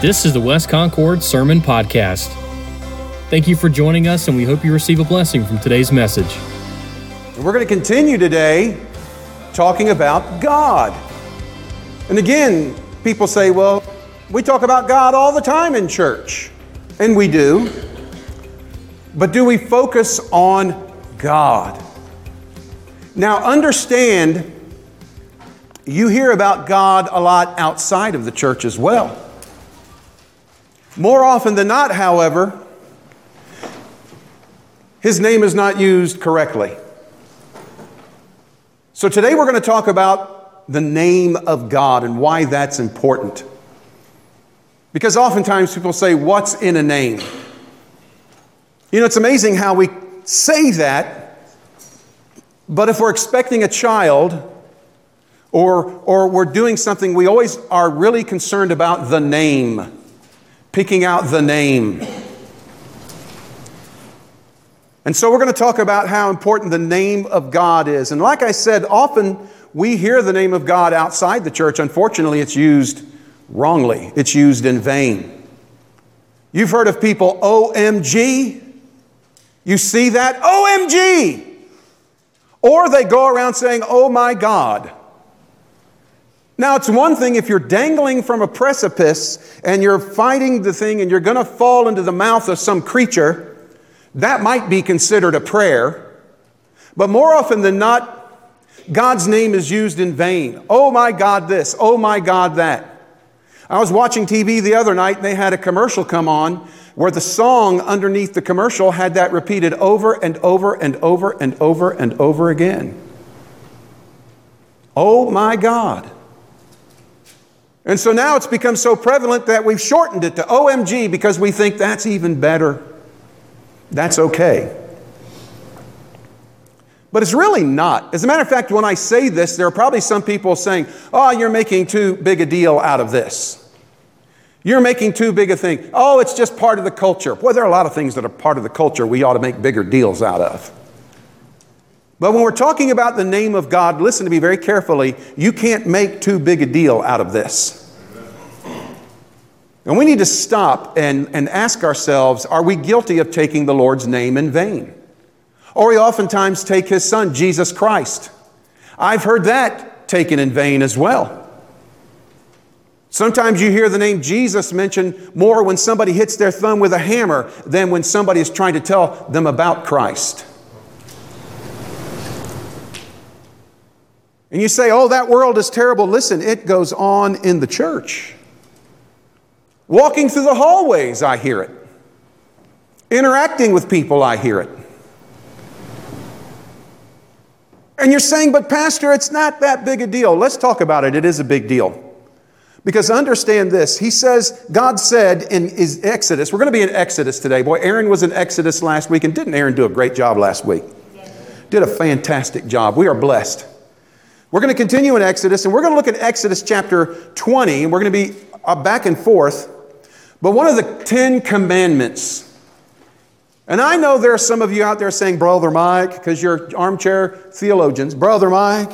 This is the West Concord Sermon Podcast. Thank you for joining us, and we hope you receive a blessing from today's message. We're going to continue today talking about God. And again, people say, well, we talk about God all the time in church. And we do. But do we focus on God? Now, understand, you hear about God a lot outside of the church as well. More often than not, however, his name is not used correctly. So today we're going to talk about the name of God and why that's important. Because oftentimes people say, What's in a name? You know, it's amazing how we say that, but if we're expecting a child or, or we're doing something, we always are really concerned about the name picking out the name. And so we're going to talk about how important the name of God is. And like I said, often we hear the name of God outside the church. Unfortunately, it's used wrongly, it's used in vain. You've heard of people, OMG. You see that? OMG. Or they go around saying, Oh my God. Now, it's one thing if you're dangling from a precipice and you're fighting the thing and you're going to fall into the mouth of some creature, that might be considered a prayer. But more often than not, God's name is used in vain. Oh my God, this. Oh my God, that. I was watching TV the other night and they had a commercial come on where the song underneath the commercial had that repeated over and over and over and over and over again. Oh my God. And so now it's become so prevalent that we've shortened it to OMG because we think that's even better. That's okay. But it's really not. As a matter of fact, when I say this, there are probably some people saying, oh, you're making too big a deal out of this. You're making too big a thing. Oh, it's just part of the culture. Boy, there are a lot of things that are part of the culture we ought to make bigger deals out of. But when we're talking about the name of God, listen to me very carefully. You can't make too big a deal out of this. And we need to stop and, and ask ourselves are we guilty of taking the Lord's name in vain? Or we oftentimes take his son, Jesus Christ. I've heard that taken in vain as well. Sometimes you hear the name Jesus mentioned more when somebody hits their thumb with a hammer than when somebody is trying to tell them about Christ. And you say, oh, that world is terrible. Listen, it goes on in the church. Walking through the hallways, I hear it. Interacting with people, I hear it. And you're saying, but Pastor, it's not that big a deal. Let's talk about it. It is a big deal. Because understand this, he says, God said in his Exodus, we're going to be in Exodus today. Boy, Aaron was in Exodus last week, and didn't Aaron do a great job last week? Did a fantastic job. We are blessed. We're going to continue in Exodus, and we're going to look at Exodus chapter 20, and we're going to be uh, back and forth. But one of the Ten Commandments, and I know there are some of you out there saying, Brother Mike, because you're armchair theologians, Brother Mike,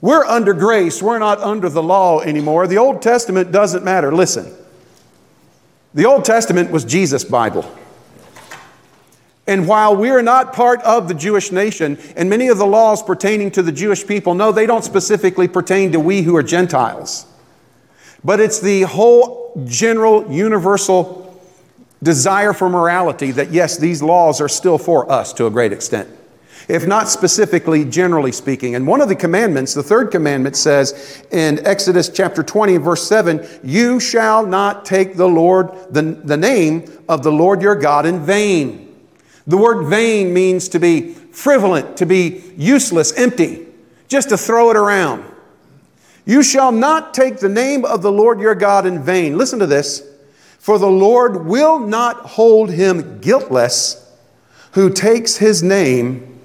we're under grace, we're not under the law anymore. The Old Testament doesn't matter. Listen, the Old Testament was Jesus' Bible. And while we are not part of the Jewish nation, and many of the laws pertaining to the Jewish people, no, they don't specifically pertain to we who are Gentiles. But it's the whole general, universal desire for morality that, yes, these laws are still for us to a great extent. If not specifically, generally speaking. And one of the commandments, the third commandment says in Exodus chapter 20, verse 7, you shall not take the Lord, the, the name of the Lord your God in vain. The word vain means to be frivolent, to be useless, empty, just to throw it around. You shall not take the name of the Lord your God in vain. Listen to this. For the Lord will not hold him guiltless who takes his name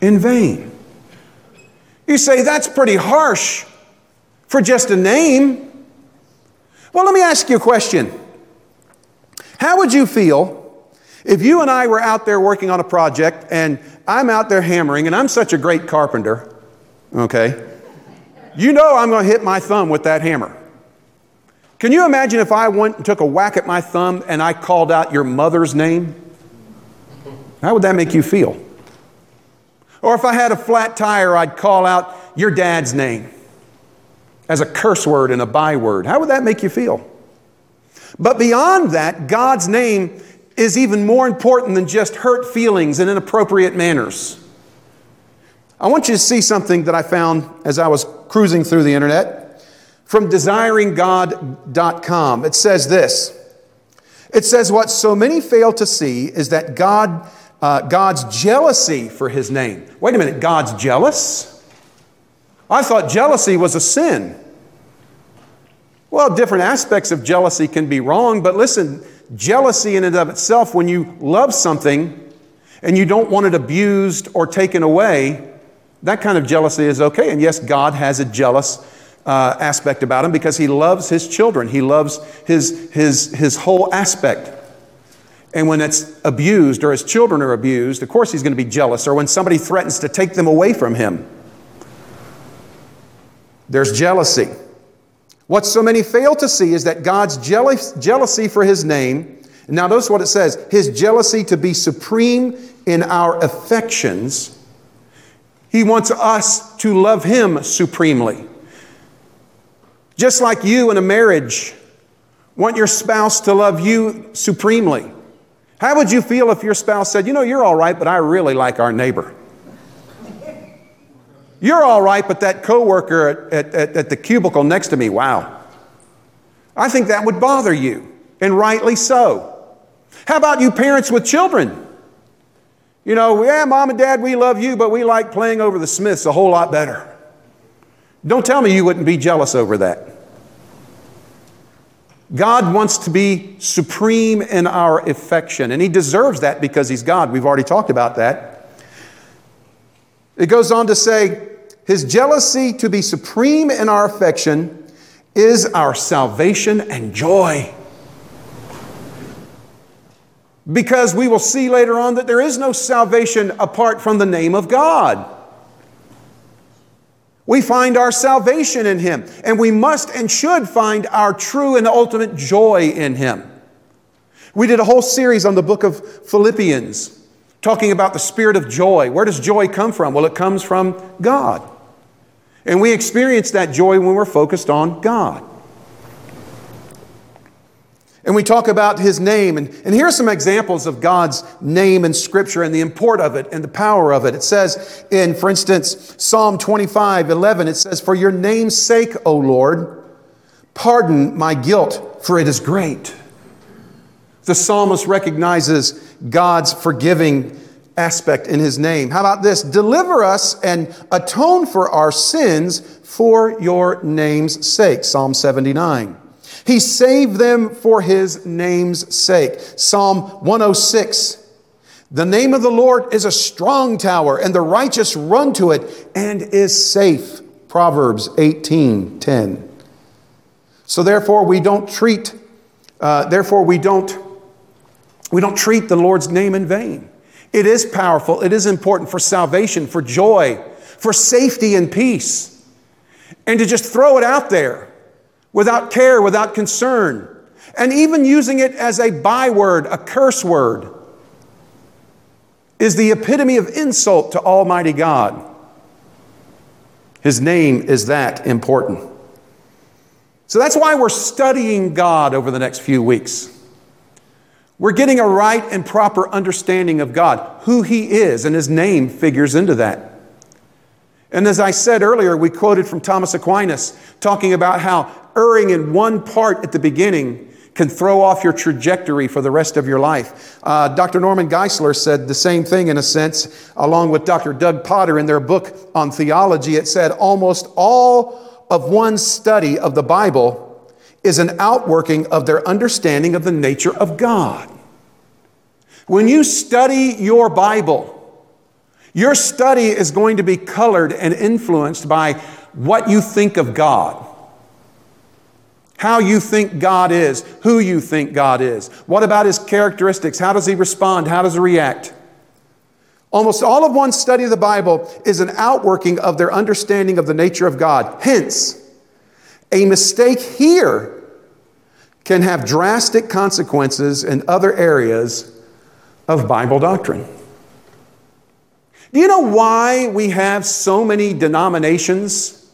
in vain. You say, that's pretty harsh for just a name. Well, let me ask you a question. How would you feel if you and I were out there working on a project and I'm out there hammering and I'm such a great carpenter, okay, you know I'm going to hit my thumb with that hammer. Can you imagine if I went and took a whack at my thumb and I called out your mother's name? How would that make you feel? Or if I had a flat tire, I'd call out your dad's name as a curse word and a byword. How would that make you feel? But beyond that, God's name is even more important than just hurt feelings and inappropriate manners. I want you to see something that I found as I was cruising through the internet from desiringgod.com. It says this It says, What so many fail to see is that God, uh, God's jealousy for his name. Wait a minute, God's jealous? I thought jealousy was a sin. Well, different aspects of jealousy can be wrong, but listen, jealousy in and of itself, when you love something and you don't want it abused or taken away, that kind of jealousy is okay. And yes, God has a jealous uh, aspect about him because he loves his children, he loves his, his, his whole aspect. And when it's abused or his children are abused, of course he's going to be jealous, or when somebody threatens to take them away from him. There's jealousy. What so many fail to see is that God's jealousy for his name, now notice what it says his jealousy to be supreme in our affections. He wants us to love him supremely. Just like you in a marriage want your spouse to love you supremely. How would you feel if your spouse said, You know, you're all right, but I really like our neighbor? You're all right, but that coworker at, at, at the cubicle next to me, wow. I think that would bother you, and rightly so. How about you parents with children? You know, yeah, mom and dad, we love you, but we like playing over the Smiths a whole lot better. Don't tell me you wouldn't be jealous over that. God wants to be supreme in our affection, and He deserves that because He's God. We've already talked about that. It goes on to say, His jealousy to be supreme in our affection is our salvation and joy. Because we will see later on that there is no salvation apart from the name of God. We find our salvation in Him, and we must and should find our true and ultimate joy in Him. We did a whole series on the book of Philippians talking about the spirit of joy. Where does joy come from? Well, it comes from God. And we experience that joy when we're focused on God. And we talk about his name. And, and here are some examples of God's name in Scripture and the import of it and the power of it. It says in, for instance, Psalm 25 11, it says, For your name's sake, O Lord, pardon my guilt, for it is great. The psalmist recognizes God's forgiving aspect in his name. How about this? Deliver us and atone for our sins for your name's sake. Psalm 79. He saved them for his name's sake. Psalm 106. The name of the Lord is a strong tower, and the righteous run to it and is safe. Proverbs 18 10. So therefore, we don't treat, uh, therefore, we don't we don't treat the Lord's name in vain. It is powerful, it is important for salvation, for joy, for safety and peace. And to just throw it out there without care, without concern, and even using it as a byword, a curse word, is the epitome of insult to Almighty God. His name is that important. So that's why we're studying God over the next few weeks. We're getting a right and proper understanding of God, who He is, and His name figures into that. And as I said earlier, we quoted from Thomas Aquinas talking about how erring in one part at the beginning can throw off your trajectory for the rest of your life. Uh, Dr. Norman Geisler said the same thing in a sense, along with Dr. Doug Potter in their book on theology. It said almost all of one's study of the Bible is an outworking of their understanding of the nature of God. When you study your Bible, your study is going to be colored and influenced by what you think of God, how you think God is, who you think God is, what about his characteristics, how does he respond, how does he react. Almost all of one's study of the Bible is an outworking of their understanding of the nature of God. Hence, a mistake here can have drastic consequences in other areas of Bible doctrine. Do you know why we have so many denominations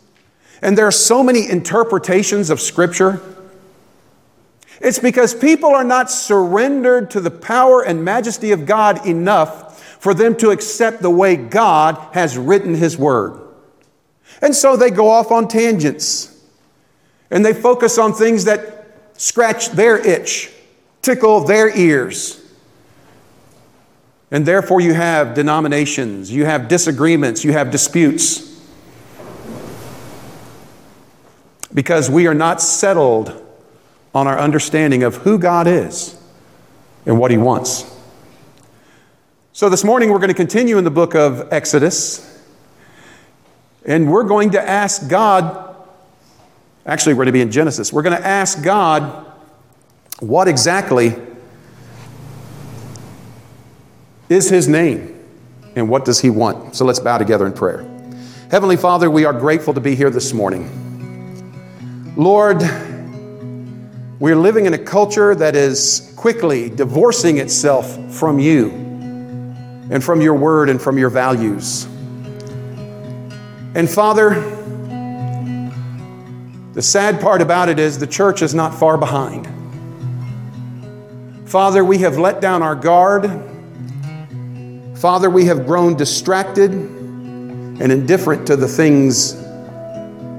and there are so many interpretations of Scripture? It's because people are not surrendered to the power and majesty of God enough for them to accept the way God has written His Word. And so they go off on tangents and they focus on things that scratch their itch, tickle their ears. And therefore, you have denominations, you have disagreements, you have disputes. Because we are not settled on our understanding of who God is and what He wants. So, this morning we're going to continue in the book of Exodus, and we're going to ask God Actually, we're going to be in Genesis. We're going to ask God what exactly is His name and what does He want. So let's bow together in prayer. Heavenly Father, we are grateful to be here this morning. Lord, we're living in a culture that is quickly divorcing itself from you and from your word and from your values. And Father, the sad part about it is the church is not far behind. Father, we have let down our guard. Father, we have grown distracted and indifferent to the things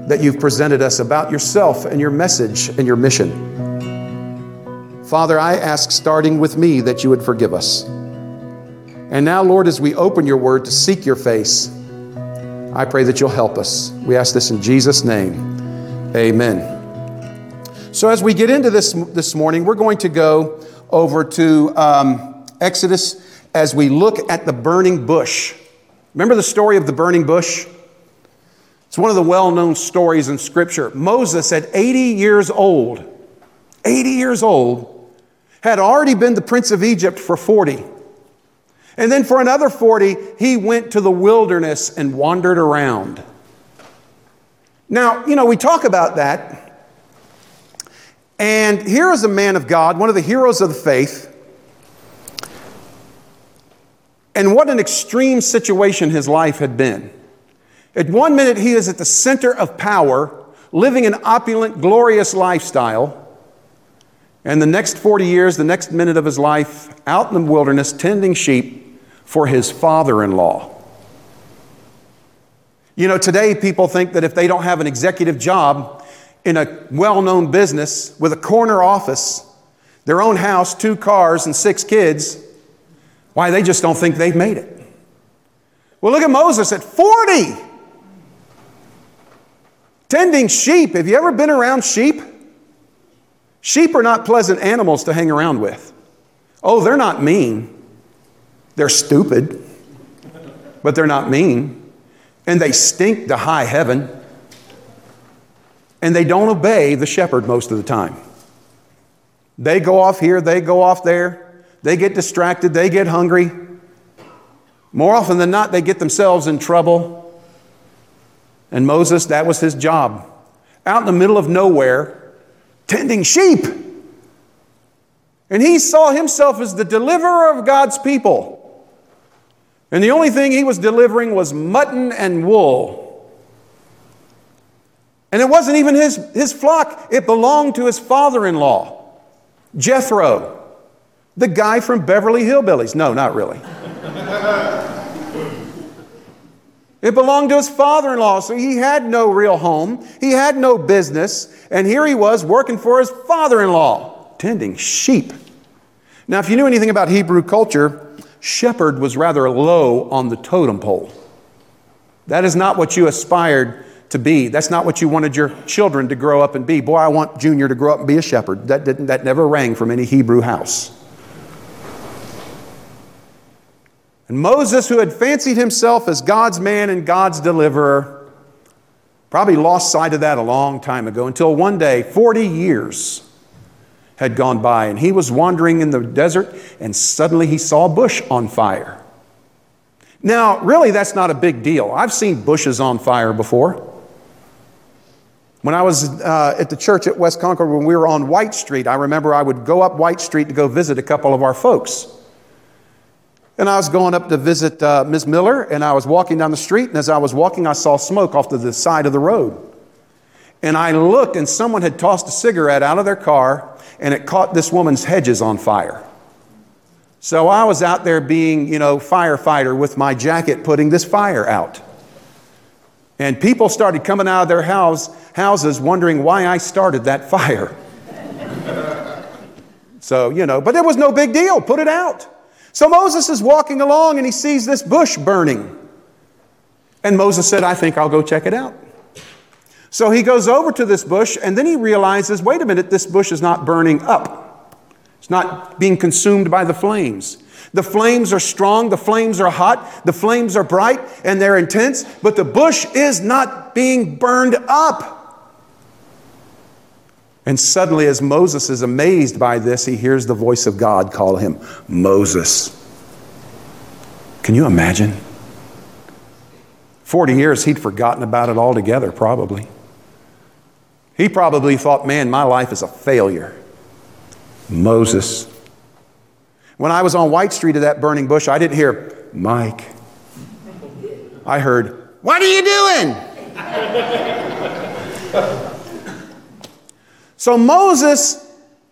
that you've presented us about yourself and your message and your mission. Father, I ask, starting with me, that you would forgive us. And now, Lord, as we open your word to seek your face, I pray that you'll help us. We ask this in Jesus' name. Amen. So, as we get into this this morning, we're going to go over to um, Exodus as we look at the burning bush. Remember the story of the burning bush? It's one of the well known stories in Scripture. Moses, at 80 years old, 80 years old, had already been the prince of Egypt for 40. And then for another 40, he went to the wilderness and wandered around. Now, you know, we talk about that. And here is a man of God, one of the heroes of the faith. And what an extreme situation his life had been. At one minute, he is at the center of power, living an opulent, glorious lifestyle. And the next 40 years, the next minute of his life, out in the wilderness, tending sheep for his father in law. You know, today people think that if they don't have an executive job in a well known business with a corner office, their own house, two cars, and six kids, why, they just don't think they've made it. Well, look at Moses at 40, tending sheep. Have you ever been around sheep? Sheep are not pleasant animals to hang around with. Oh, they're not mean. They're stupid, but they're not mean and they stink to high heaven, and they don't obey the shepherd most of the time. They go off here, they go off there, they get distracted, they get hungry. More often than not, they get themselves in trouble. And Moses, that was his job. Out in the middle of nowhere, tending sheep. And he saw himself as the deliverer of God's people. And the only thing he was delivering was mutton and wool. And it wasn't even his, his flock, it belonged to his father in law, Jethro, the guy from Beverly Hillbillies. No, not really. It belonged to his father in law, so he had no real home. He had no business. And here he was working for his father in law, tending sheep. Now, if you knew anything about Hebrew culture, shepherd was rather low on the totem pole. That is not what you aspired to be. That's not what you wanted your children to grow up and be. Boy, I want Junior to grow up and be a shepherd. That, didn't, that never rang from any Hebrew house. And Moses, who had fancied himself as God's man and God's deliverer, probably lost sight of that a long time ago until one day, 40 years had gone by, and he was wandering in the desert, and suddenly he saw a bush on fire. Now, really, that's not a big deal. I've seen bushes on fire before. When I was uh, at the church at West Concord, when we were on White Street, I remember I would go up White Street to go visit a couple of our folks. And I was going up to visit uh, Ms. Miller, and I was walking down the street, and as I was walking, I saw smoke off to the side of the road. And I looked, and someone had tossed a cigarette out of their car, and it caught this woman's hedges on fire. So I was out there being, you know, firefighter with my jacket putting this fire out. And people started coming out of their house, houses wondering why I started that fire. so, you know, but it was no big deal. Put it out. So Moses is walking along and he sees this bush burning. And Moses said, I think I'll go check it out. So he goes over to this bush and then he realizes wait a minute, this bush is not burning up. It's not being consumed by the flames. The flames are strong, the flames are hot, the flames are bright, and they're intense, but the bush is not being burned up. And suddenly, as Moses is amazed by this, he hears the voice of God call him Moses. Can you imagine? 40 years, he'd forgotten about it altogether, probably. He probably thought, man, my life is a failure. Moses. When I was on White Street of that burning bush, I didn't hear, Mike. I heard, What are you doing? so Moses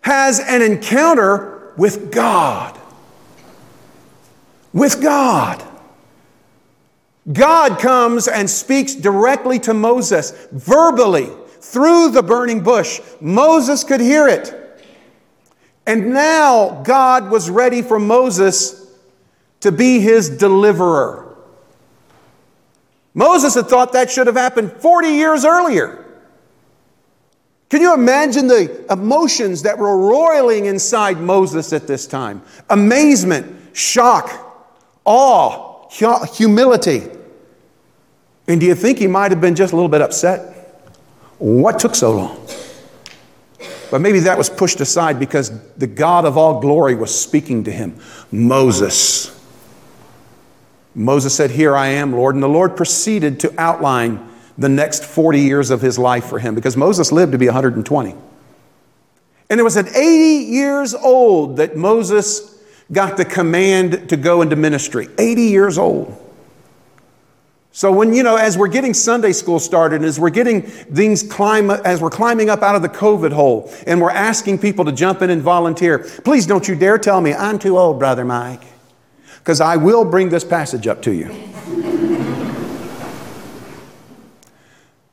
has an encounter with God. With God. God comes and speaks directly to Moses, verbally through the burning bush. Moses could hear it. And now God was ready for Moses to be his deliverer. Moses had thought that should have happened 40 years earlier. Can you imagine the emotions that were roiling inside Moses at this time? Amazement, shock, awe, humility. And do you think he might have been just a little bit upset? What took so long? But maybe that was pushed aside because the God of all glory was speaking to him. Moses. Moses said, Here I am, Lord. And the Lord proceeded to outline the next 40 years of his life for him because Moses lived to be 120. And it was at 80 years old that Moses got the command to go into ministry. 80 years old. So when, you know, as we're getting Sunday school started, as we're getting things climb, as we're climbing up out of the COVID hole, and we're asking people to jump in and volunteer, please don't you dare tell me, I'm too old, Brother Mike, because I will bring this passage up to you.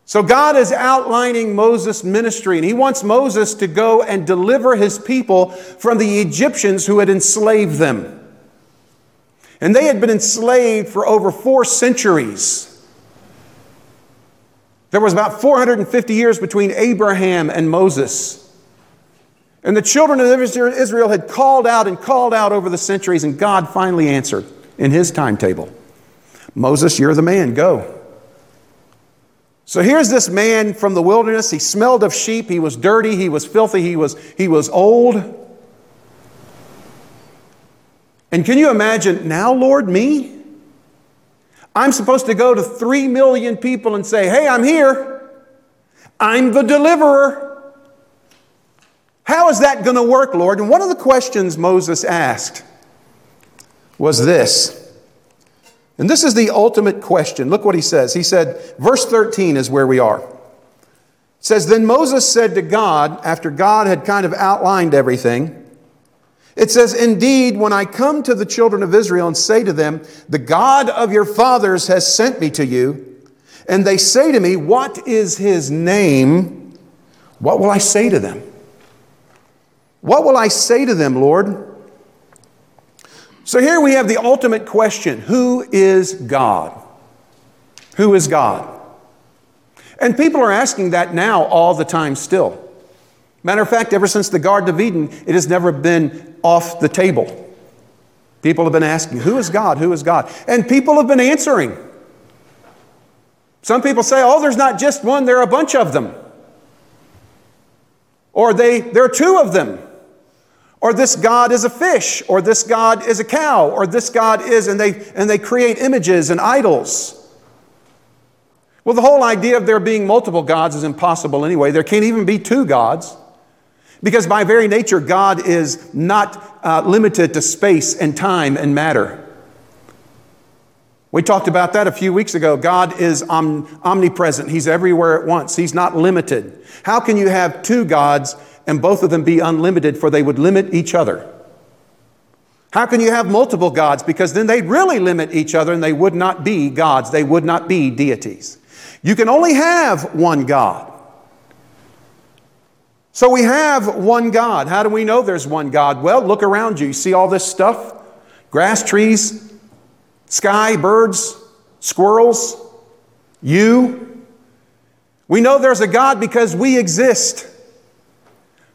so God is outlining Moses' ministry, and he wants Moses to go and deliver his people from the Egyptians who had enslaved them. And they had been enslaved for over four centuries. There was about 450 years between Abraham and Moses. And the children of Israel had called out and called out over the centuries, and God finally answered in his timetable Moses, you're the man, go. So here's this man from the wilderness. He smelled of sheep, he was dirty, he was filthy, he was, he was old. And can you imagine, now, Lord, me? I'm supposed to go to three million people and say, hey, I'm here. I'm the deliverer. How is that going to work, Lord? And one of the questions Moses asked was this. And this is the ultimate question. Look what he says. He said, verse 13 is where we are. It says, Then Moses said to God, after God had kind of outlined everything, it says, Indeed, when I come to the children of Israel and say to them, The God of your fathers has sent me to you, and they say to me, What is his name? What will I say to them? What will I say to them, Lord? So here we have the ultimate question Who is God? Who is God? And people are asking that now all the time still. Matter of fact, ever since the Garden of Eden, it has never been off the table. People have been asking, Who is God? Who is God? And people have been answering. Some people say, Oh, there's not just one, there are a bunch of them. Or they, there are two of them. Or this God is a fish, or this God is a cow, or this God is, and they, and they create images and idols. Well, the whole idea of there being multiple gods is impossible anyway. There can't even be two gods. Because by very nature, God is not uh, limited to space and time and matter. We talked about that a few weeks ago. God is om- omnipresent, He's everywhere at once, He's not limited. How can you have two gods and both of them be unlimited, for they would limit each other? How can you have multiple gods? Because then they'd really limit each other and they would not be gods, they would not be deities. You can only have one God. So we have one God. How do we know there's one God? Well, look around you. You see all this stuff? Grass, trees, sky, birds, squirrels, you. We know there's a God because we exist.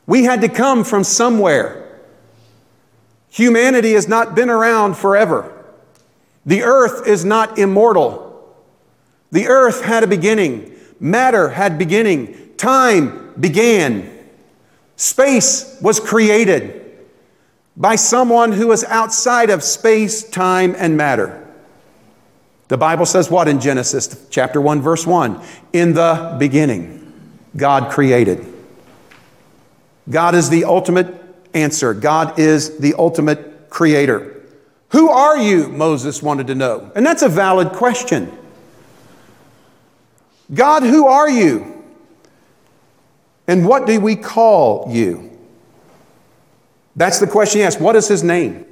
We had to come from somewhere. Humanity has not been around forever. The earth is not immortal. The earth had a beginning. Matter had beginning. Time began. Space was created by someone who is outside of space, time, and matter. The Bible says what in Genesis chapter 1 verse 1? In the beginning God created. God is the ultimate answer. God is the ultimate creator. Who are you? Moses wanted to know. And that's a valid question. God, who are you? And what do we call you? That's the question he asked. What is his name?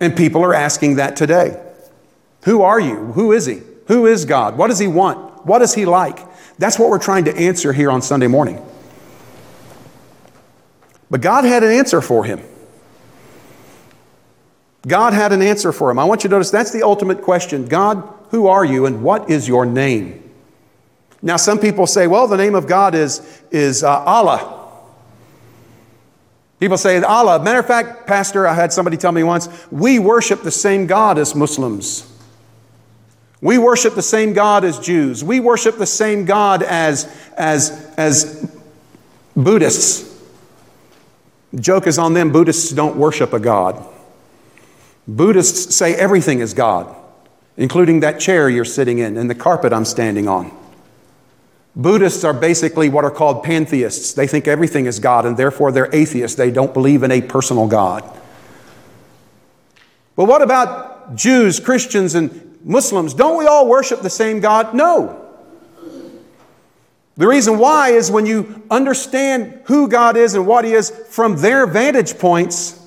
And people are asking that today. Who are you? Who is he? Who is God? What does he want? What is he like? That's what we're trying to answer here on Sunday morning. But God had an answer for him. God had an answer for him. I want you to notice that's the ultimate question God, who are you and what is your name? Now, some people say, well, the name of God is, is uh, Allah. People say Allah. Matter of fact, Pastor, I had somebody tell me once, we worship the same God as Muslims. We worship the same God as Jews. We worship the same God as, as, as Buddhists. Joke is on them, Buddhists don't worship a God. Buddhists say everything is God, including that chair you're sitting in and the carpet I'm standing on. Buddhists are basically what are called pantheists. They think everything is God, and therefore they're atheists. They don't believe in a personal God. But what about Jews, Christians, and Muslims? Don't we all worship the same God? No. The reason why is when you understand who God is and what He is from their vantage points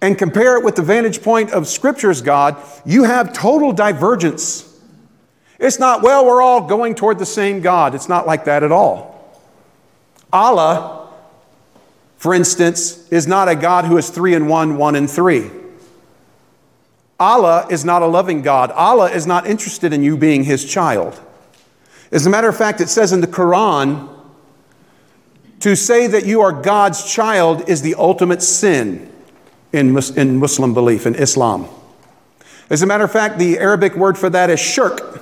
and compare it with the vantage point of Scripture's God, you have total divergence. It's not, well, we're all going toward the same God. It's not like that at all. Allah, for instance, is not a God who is three and one, one and three. Allah is not a loving God. Allah is not interested in you being his child. As a matter of fact, it says in the Quran, to say that you are God's child is the ultimate sin in, in Muslim belief, in Islam. As a matter of fact, the Arabic word for that is shirk.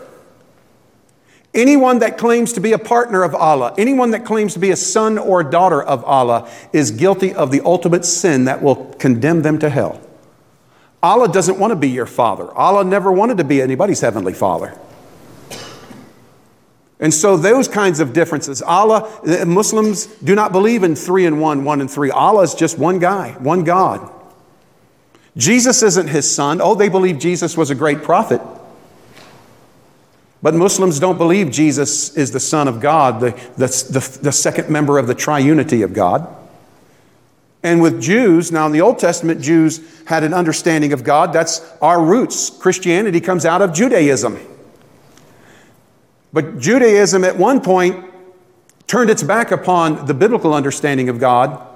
Anyone that claims to be a partner of Allah, anyone that claims to be a son or a daughter of Allah, is guilty of the ultimate sin that will condemn them to hell. Allah doesn't want to be your father. Allah never wanted to be anybody's heavenly father. And so, those kinds of differences, Allah, eh, Muslims do not believe in three and one, one and three. Allah is just one guy, one God. Jesus isn't his son. Oh, they believe Jesus was a great prophet. But Muslims don't believe Jesus is the Son of God, the, the, the, the, second member of the triunity of God. And with Jews, now in the Old Testament, Jews had an understanding of God. That's our roots. Christianity comes out of Judaism. But Judaism at one point turned its back upon the biblical understanding of God.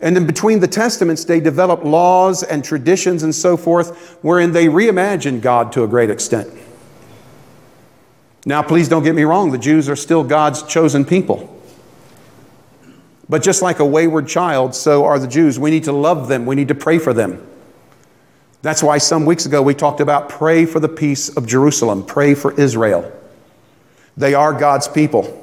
And then between the Testaments, they developed laws and traditions and so forth, wherein they reimagined God to a great extent. Now, please don't get me wrong, the Jews are still God's chosen people. But just like a wayward child, so are the Jews. We need to love them, we need to pray for them. That's why some weeks ago we talked about pray for the peace of Jerusalem, pray for Israel. They are God's people.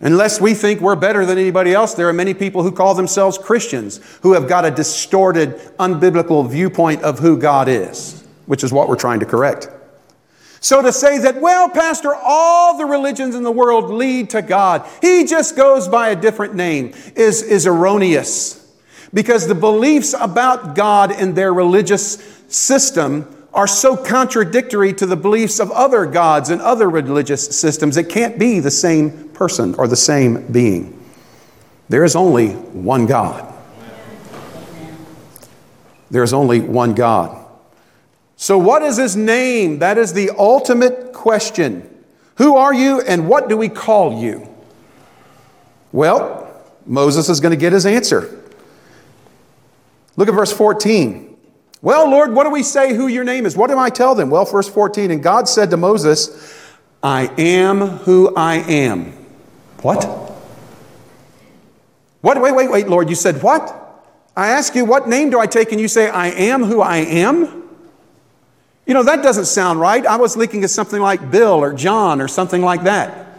Unless we think we're better than anybody else, there are many people who call themselves Christians who have got a distorted, unbiblical viewpoint of who God is, which is what we're trying to correct. So to say that, well, Pastor, all the religions in the world lead to God, he just goes by a different name, is, is erroneous. Because the beliefs about God in their religious system are so contradictory to the beliefs of other gods and other religious systems, it can't be the same person or the same being. There is only one God. There is only one God. So, what is his name? That is the ultimate question. Who are you and what do we call you? Well, Moses is going to get his answer. Look at verse 14. Well, Lord, what do we say who your name is? What do I tell them? Well, verse 14, and God said to Moses, I am who I am. What? What? Wait, wait, wait, Lord. You said what? I ask you, what name do I take? And you say, I am who I am? You know, that doesn't sound right. I was thinking of something like Bill or John or something like that.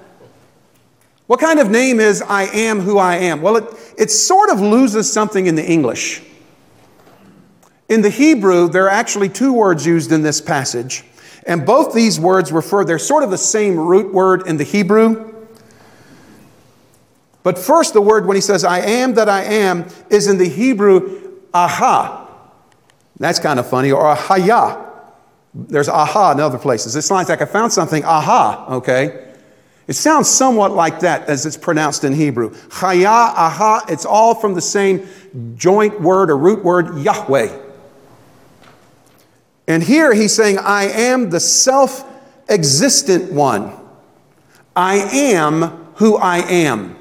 What kind of name is I am who I am? Well, it, it sort of loses something in the English. In the Hebrew, there are actually two words used in this passage, and both these words refer, they're sort of the same root word in the Hebrew. But first, the word when he says, I am that I am, is in the Hebrew, aha. That's kind of funny, or ahaya. There's aha in other places. It sounds like I found something, aha, okay? It sounds somewhat like that as it's pronounced in Hebrew. Chaya, aha, it's all from the same joint word or root word, Yahweh. And here he's saying, I am the self existent one. I am who I am.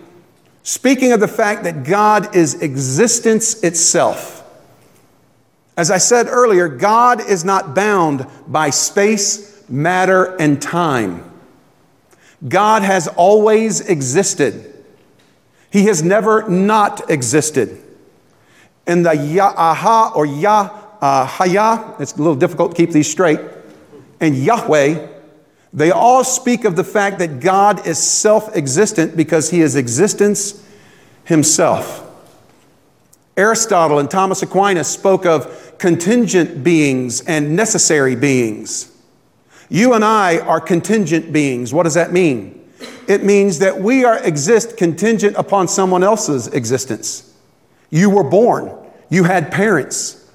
Speaking of the fact that God is existence itself. As I said earlier, God is not bound by space, matter, and time. God has always existed. He has never not existed. In the Ya'aha or Yah uh, Haya, it's a little difficult to keep these straight, and Yahweh, they all speak of the fact that God is self existent because he is existence himself. Aristotle and Thomas Aquinas spoke of contingent beings and necessary beings. You and I are contingent beings. What does that mean? It means that we are exist contingent upon someone else's existence. You were born, you had parents,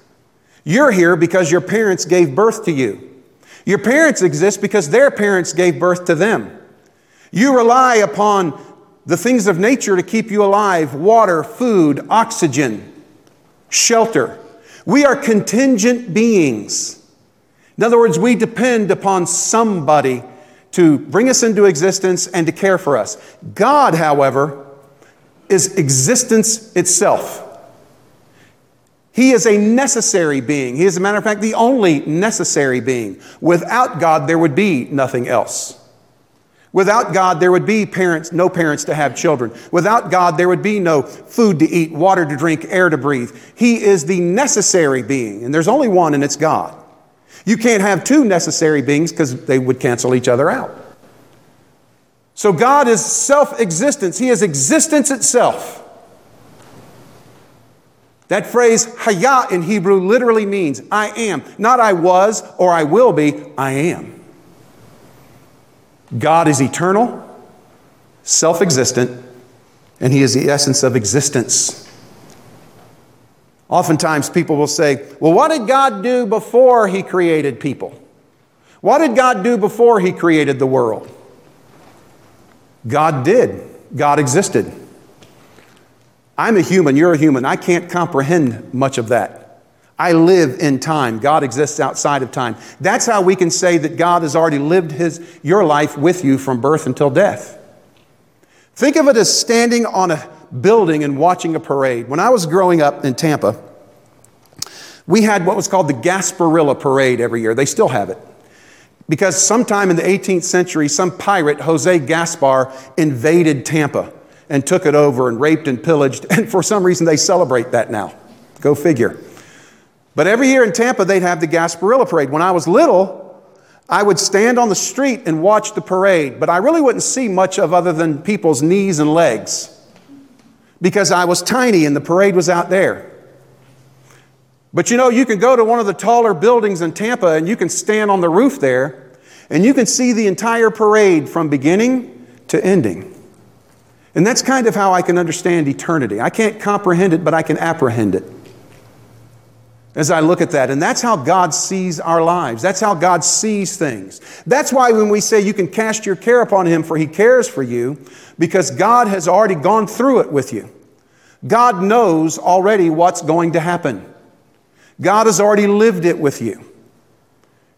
you're here because your parents gave birth to you. Your parents exist because their parents gave birth to them. You rely upon the things of nature to keep you alive water, food, oxygen, shelter. We are contingent beings. In other words, we depend upon somebody to bring us into existence and to care for us. God, however, is existence itself. He is a necessary being. He is, a matter of fact, the only necessary being. Without God, there would be nothing else. Without God, there would be parents, no parents to have children. Without God, there would be no food to eat, water to drink, air to breathe. He is the necessary being, and there's only one, and it's God. You can't have two necessary beings because they would cancel each other out. So God is self existence, He is existence itself. That phrase, haya in Hebrew, literally means I am. Not I was or I will be, I am. God is eternal, self existent, and He is the essence of existence. Oftentimes people will say, Well, what did God do before He created people? What did God do before He created the world? God did, God existed. I'm a human, you're a human. I can't comprehend much of that. I live in time. God exists outside of time. That's how we can say that God has already lived his, your life with you from birth until death. Think of it as standing on a building and watching a parade. When I was growing up in Tampa, we had what was called the Gasparilla Parade every year. They still have it. Because sometime in the 18th century, some pirate, Jose Gaspar, invaded Tampa and took it over and raped and pillaged. And for some reason, they celebrate that now. Go figure. But every year in Tampa, they'd have the Gasparilla Parade. When I was little, I would stand on the street and watch the parade, but I really wouldn't see much of other than people's knees and legs because I was tiny and the parade was out there. But you know, you can go to one of the taller buildings in Tampa and you can stand on the roof there And you can see the entire parade from beginning to ending. And that's kind of how I can understand eternity. I can't comprehend it, but I can apprehend it as I look at that. And that's how God sees our lives. That's how God sees things. That's why when we say you can cast your care upon Him, for He cares for you, because God has already gone through it with you. God knows already what's going to happen. God has already lived it with you.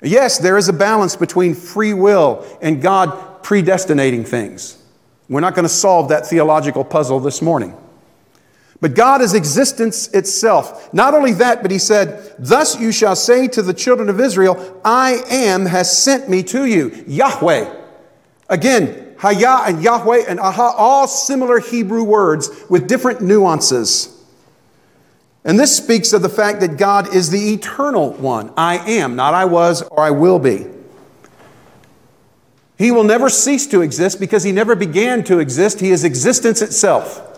Yes, there is a balance between free will and God predestinating things. We're not going to solve that theological puzzle this morning. But God is existence itself. Not only that, but he said, Thus you shall say to the children of Israel, I am has sent me to you. Yahweh. Again, Hayah and Yahweh and Aha, all similar Hebrew words with different nuances. And this speaks of the fact that God is the eternal one. I am, not I was or I will be. He will never cease to exist because he never began to exist. He is existence itself.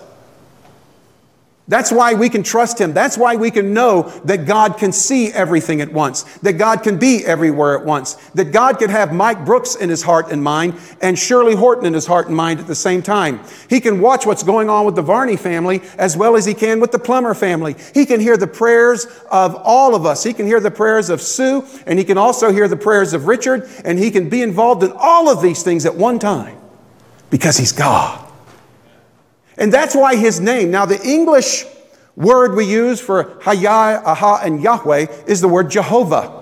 That's why we can trust Him. That's why we can know that God can see everything at once, that God can be everywhere at once, that God can have Mike Brooks in his heart and mind and Shirley Horton in his heart and mind at the same time. He can watch what's going on with the Varney family as well as he can with the Plummer family. He can hear the prayers of all of us. He can hear the prayers of Sue and he can also hear the prayers of Richard and he can be involved in all of these things at one time because He's God. And that's why his name, now the English word we use for Hayah, Aha, and Yahweh is the word Jehovah.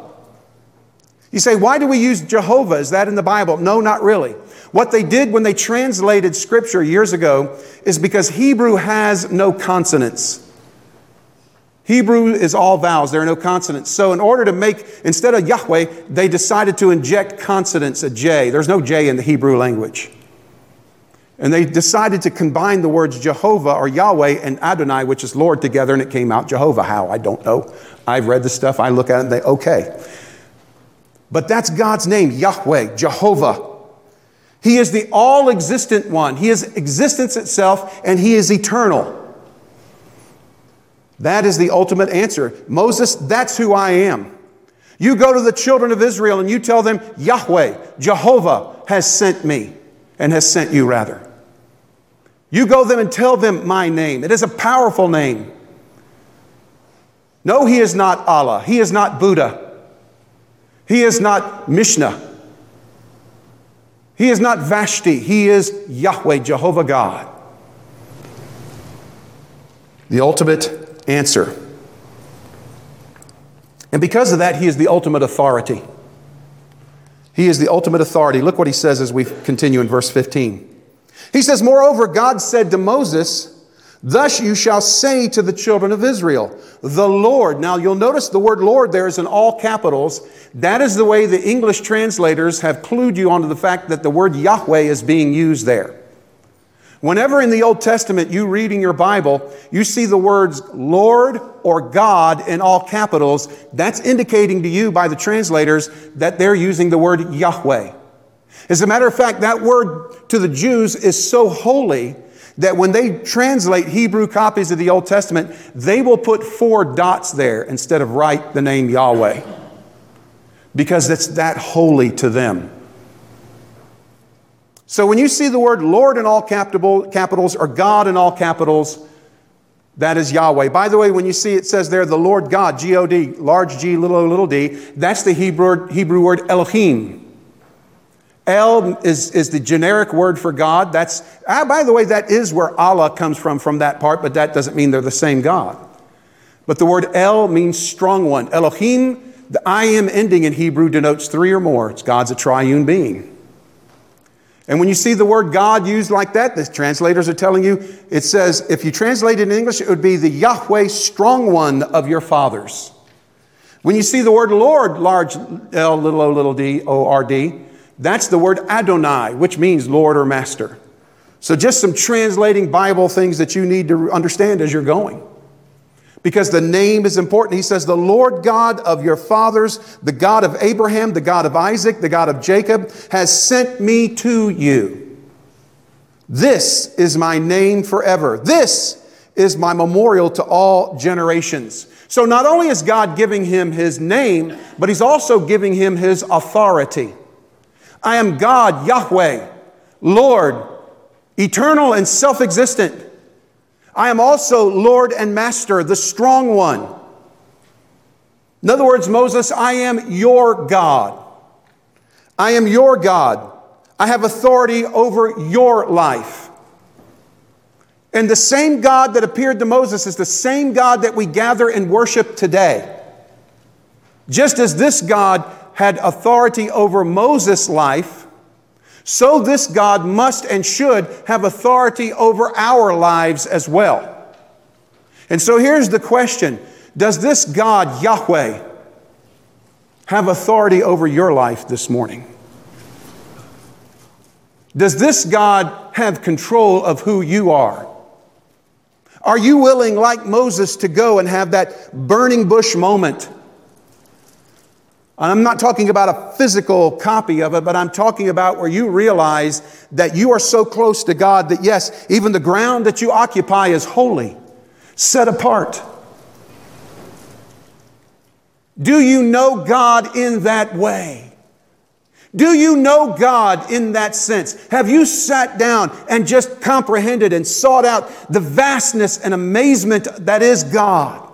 You say, why do we use Jehovah? Is that in the Bible? No, not really. What they did when they translated scripture years ago is because Hebrew has no consonants. Hebrew is all vowels, there are no consonants. So, in order to make, instead of Yahweh, they decided to inject consonants, a J. There's no J in the Hebrew language. And they decided to combine the words Jehovah or Yahweh and Adonai, which is Lord, together, and it came out Jehovah. How? I don't know. I've read the stuff, I look at it and they, okay. But that's God's name, Yahweh, Jehovah. He is the all existent one. He is existence itself, and He is eternal. That is the ultimate answer. Moses, that's who I am. You go to the children of Israel and you tell them, Yahweh, Jehovah has sent me and has sent you, rather. You go them and tell them my name. It is a powerful name. No, he is not Allah. He is not Buddha. He is not Mishnah. He is not Vashti. He is Yahweh, Jehovah God. The ultimate answer. And because of that, he is the ultimate authority. He is the ultimate authority. Look what he says as we continue in verse 15. He says, Moreover, God said to Moses, Thus you shall say to the children of Israel, the Lord. Now you'll notice the word Lord there is in all capitals. That is the way the English translators have clued you onto the fact that the word Yahweh is being used there. Whenever in the Old Testament you read in your Bible, you see the words Lord or God in all capitals, that's indicating to you by the translators that they're using the word Yahweh. As a matter of fact, that word to the Jews is so holy that when they translate Hebrew copies of the Old Testament, they will put four dots there instead of write the name Yahweh because it's that holy to them. So when you see the word Lord in all capitals or God in all capitals, that is Yahweh. By the way, when you see it says there, the Lord God, G O D, large G, little o, little d, that's the Hebrew, Hebrew word Elohim. El is, is the generic word for God. That's, ah, by the way, that is where Allah comes from, from that part, but that doesn't mean they're the same God. But the word El means strong one. Elohim, the I am ending in Hebrew denotes three or more. It's God's a triune being. And when you see the word God used like that, the translators are telling you, it says, if you translate it in English, it would be the Yahweh strong one of your fathers. When you see the word Lord, large L, little o, little d, O R D, that's the word Adonai, which means Lord or Master. So just some translating Bible things that you need to understand as you're going because the name is important. He says, The Lord God of your fathers, the God of Abraham, the God of Isaac, the God of Jacob, has sent me to you. This is my name forever. This is my memorial to all generations. So not only is God giving him his name, but he's also giving him his authority. I am God, Yahweh, Lord, eternal and self existent. I am also Lord and Master, the strong one. In other words, Moses, I am your God. I am your God. I have authority over your life. And the same God that appeared to Moses is the same God that we gather and worship today. Just as this God had authority over Moses' life, so this God must and should have authority over our lives as well. And so here's the question Does this God, Yahweh, have authority over your life this morning? Does this God have control of who you are? Are you willing, like Moses, to go and have that burning bush moment? I'm not talking about a physical copy of it, but I'm talking about where you realize that you are so close to God that, yes, even the ground that you occupy is holy, set apart. Do you know God in that way? Do you know God in that sense? Have you sat down and just comprehended and sought out the vastness and amazement that is God?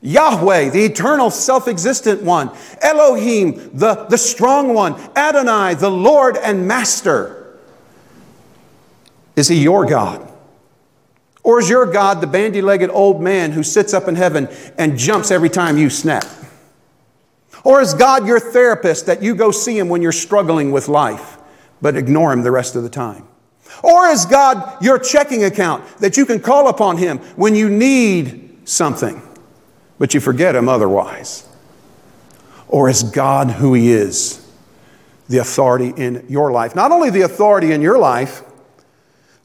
Yahweh, the eternal self existent one, Elohim, the, the strong one, Adonai, the Lord and Master. Is he your God? Or is your God the bandy legged old man who sits up in heaven and jumps every time you snap? Or is God your therapist that you go see him when you're struggling with life, but ignore him the rest of the time? Or is God your checking account that you can call upon him when you need something, but you forget him otherwise? Or is God who he is, the authority in your life? Not only the authority in your life,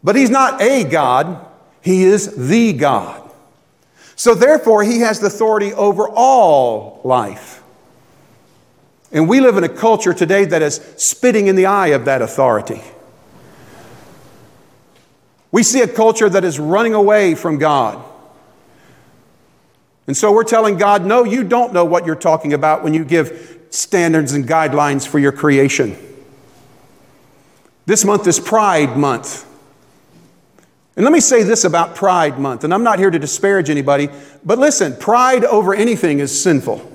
but he's not a God, he is the God. So therefore, he has the authority over all life. And we live in a culture today that is spitting in the eye of that authority. We see a culture that is running away from God. And so we're telling God, no, you don't know what you're talking about when you give standards and guidelines for your creation. This month is Pride Month. And let me say this about Pride Month, and I'm not here to disparage anybody, but listen, pride over anything is sinful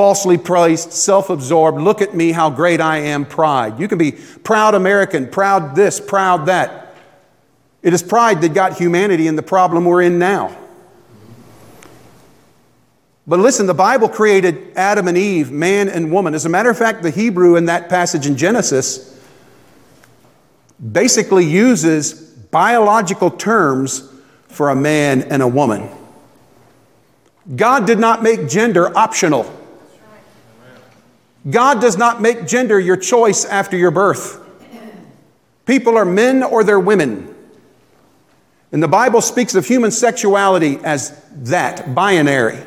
falsely placed, self absorbed, look at me, how great I am pride. You can be proud American, proud this, proud that. It is pride that got humanity in the problem we're in now. But listen, the Bible created Adam and Eve, man and woman. As a matter of fact, the Hebrew in that passage in Genesis basically uses biological terms for a man and a woman. God did not make gender optional. God does not make gender your choice after your birth. People are men or they're women. And the Bible speaks of human sexuality as that, binary.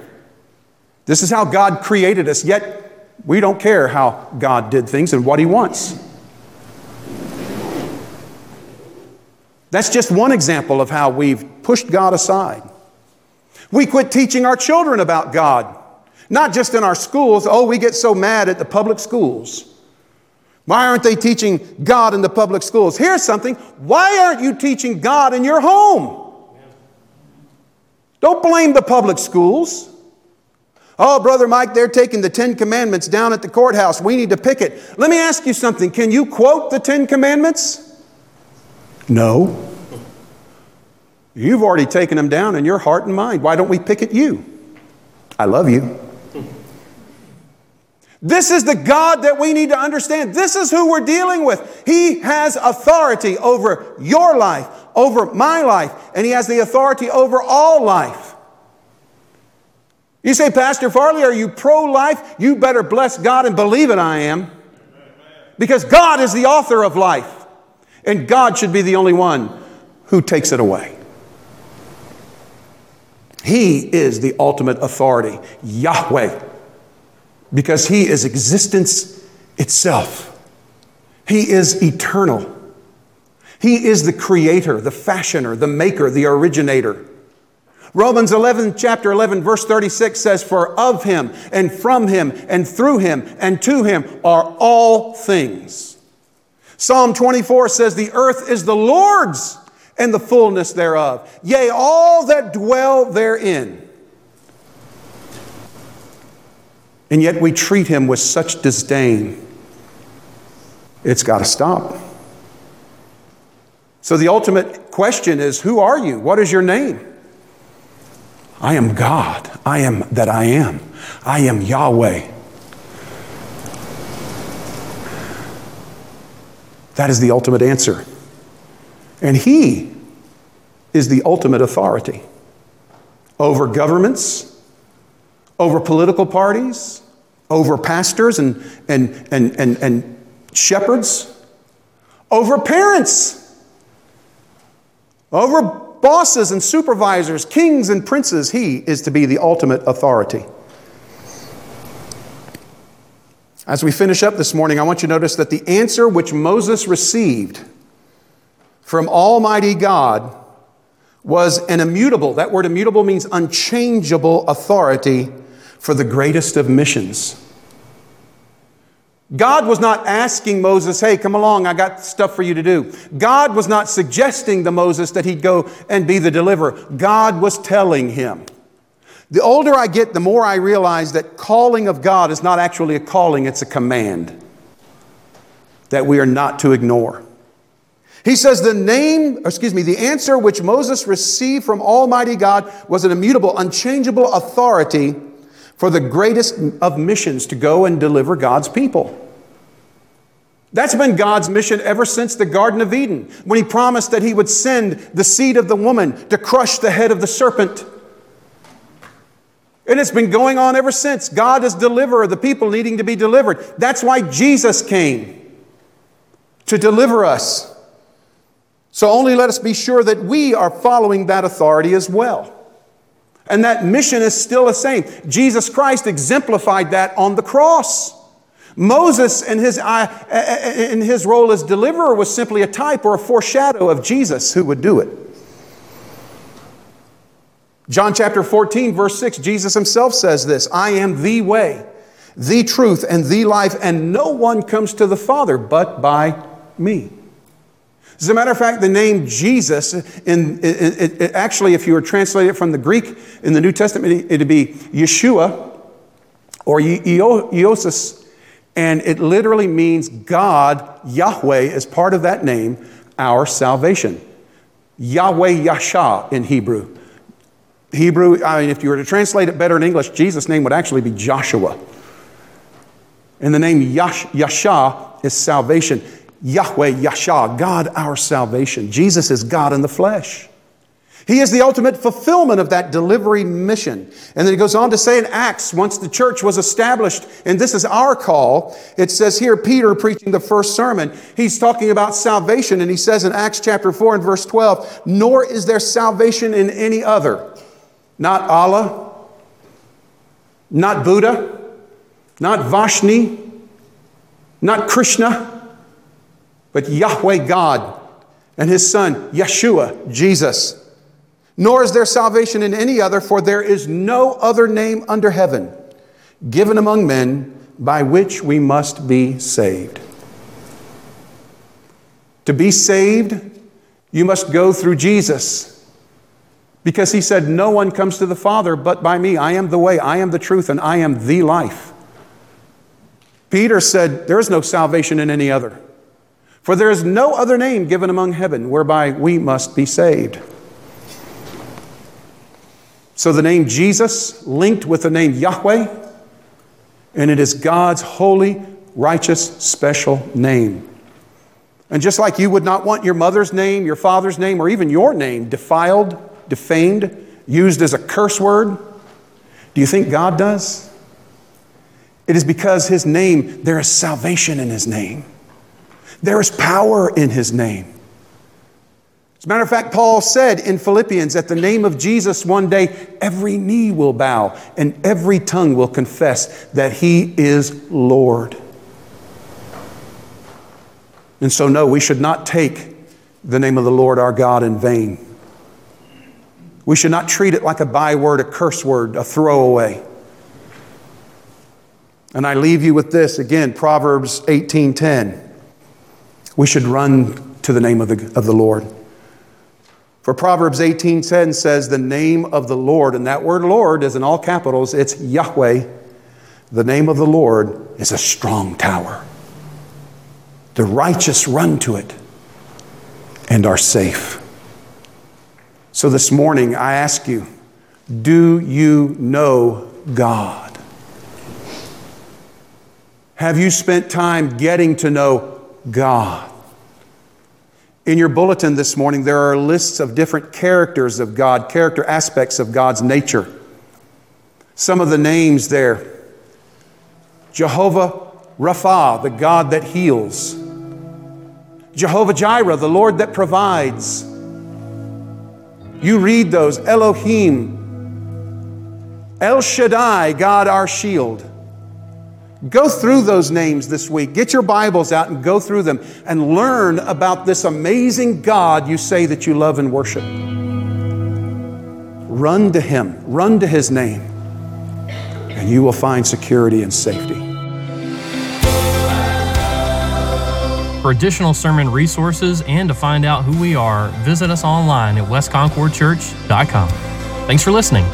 This is how God created us, yet we don't care how God did things and what He wants. That's just one example of how we've pushed God aside. We quit teaching our children about God. Not just in our schools. Oh, we get so mad at the public schools. Why aren't they teaching God in the public schools? Here's something. Why aren't you teaching God in your home? Don't blame the public schools. Oh, Brother Mike, they're taking the Ten Commandments down at the courthouse. We need to pick it. Let me ask you something. Can you quote the Ten Commandments? No. You've already taken them down in your heart and mind. Why don't we pick at you? I love you. This is the God that we need to understand. This is who we're dealing with. He has authority over your life, over my life, and He has the authority over all life. You say, Pastor Farley, are you pro life? You better bless God and believe it, I am. Because God is the author of life, and God should be the only one who takes it away. He is the ultimate authority, Yahweh because He is existence itself. He is eternal. He is the creator, the fashioner, the maker, the originator. Romans 11, chapter 11, verse 36 says, For of him and from him and through him and to him are all things. Psalm 24 says, The earth is the Lord's and the fullness thereof, yea, all that dwell therein. And yet we treat him with such disdain. It's got to stop. So the ultimate question is Who are you? What is your name? I am God. I am that I am. I am Yahweh. That is the ultimate answer. And He is the ultimate authority over governments, over political parties, over pastors and, and, and, and, and shepherds, over parents, over bosses and supervisors, kings and princes, he is to be the ultimate authority. As we finish up this morning, I want you to notice that the answer which Moses received from Almighty God was an immutable, that word immutable means unchangeable authority for the greatest of missions. God was not asking Moses, hey, come along, I got stuff for you to do. God was not suggesting to Moses that he'd go and be the deliverer. God was telling him. The older I get, the more I realize that calling of God is not actually a calling, it's a command that we are not to ignore. He says the name, excuse me, the answer which Moses received from Almighty God was an immutable, unchangeable authority for the greatest of missions to go and deliver God's people. That's been God's mission ever since the Garden of Eden, when He promised that He would send the seed of the woman to crush the head of the serpent. And it's been going on ever since. God is deliverer, the people needing to be delivered. That's why Jesus came to deliver us. So only let us be sure that we are following that authority as well. And that mission is still the same. Jesus Christ exemplified that on the cross. Moses in his, uh, uh, in his role as deliverer was simply a type or a foreshadow of Jesus who would do it. John chapter 14, verse 6, Jesus himself says this I am the way, the truth, and the life, and no one comes to the Father but by me. As a matter of fact, the name Jesus, in, actually, if you were translated from the Greek in the New Testament, it'd be Yeshua or Iesous, and it literally means God, Yahweh, is part of that name, our salvation. Yahweh Yasha in Hebrew. Hebrew, I mean, if you were to translate it better in English, Jesus' name would actually be Joshua. And the name Yash, Yasha is salvation. Yahweh, Yasha, God our salvation. Jesus is God in the flesh. He is the ultimate fulfillment of that delivery mission. And then he goes on to say in Acts, once the church was established, and this is our call, it says here, Peter preaching the first sermon, he's talking about salvation, and he says in Acts chapter 4 and verse 12, nor is there salvation in any other. Not Allah, not Buddha, not Vashni, not Krishna, but Yahweh God and his son, Yeshua, Jesus. Nor is there salvation in any other, for there is no other name under heaven given among men by which we must be saved. To be saved, you must go through Jesus. Because he said, No one comes to the Father but by me. I am the way, I am the truth, and I am the life. Peter said, There is no salvation in any other. For there is no other name given among heaven whereby we must be saved. So the name Jesus linked with the name Yahweh, and it is God's holy, righteous, special name. And just like you would not want your mother's name, your father's name, or even your name defiled, defamed, used as a curse word, do you think God does? It is because His name, there is salvation in His name. There is power in his name. As a matter of fact, Paul said in Philippians, at the name of Jesus, one day every knee will bow and every tongue will confess that he is Lord. And so, no, we should not take the name of the Lord our God in vain. We should not treat it like a byword, a curse word, a throwaway. And I leave you with this again, Proverbs 18:10. We should run to the name of the, of the Lord. For Proverbs 18:10 says, "The name of the Lord," and that word Lord is in all capitals, it's Yahweh. The name of the Lord is a strong tower. The righteous run to it and are safe. So this morning, I ask you, do you know God? Have you spent time getting to know God? In your bulletin this morning, there are lists of different characters of God, character aspects of God's nature. Some of the names there Jehovah Rapha, the God that heals. Jehovah Jireh, the Lord that provides. You read those Elohim, El Shaddai, God our shield. Go through those names this week. Get your Bibles out and go through them and learn about this amazing God you say that you love and worship. Run to Him, run to His name, and you will find security and safety. For additional sermon resources and to find out who we are, visit us online at westconcordchurch.com. Thanks for listening.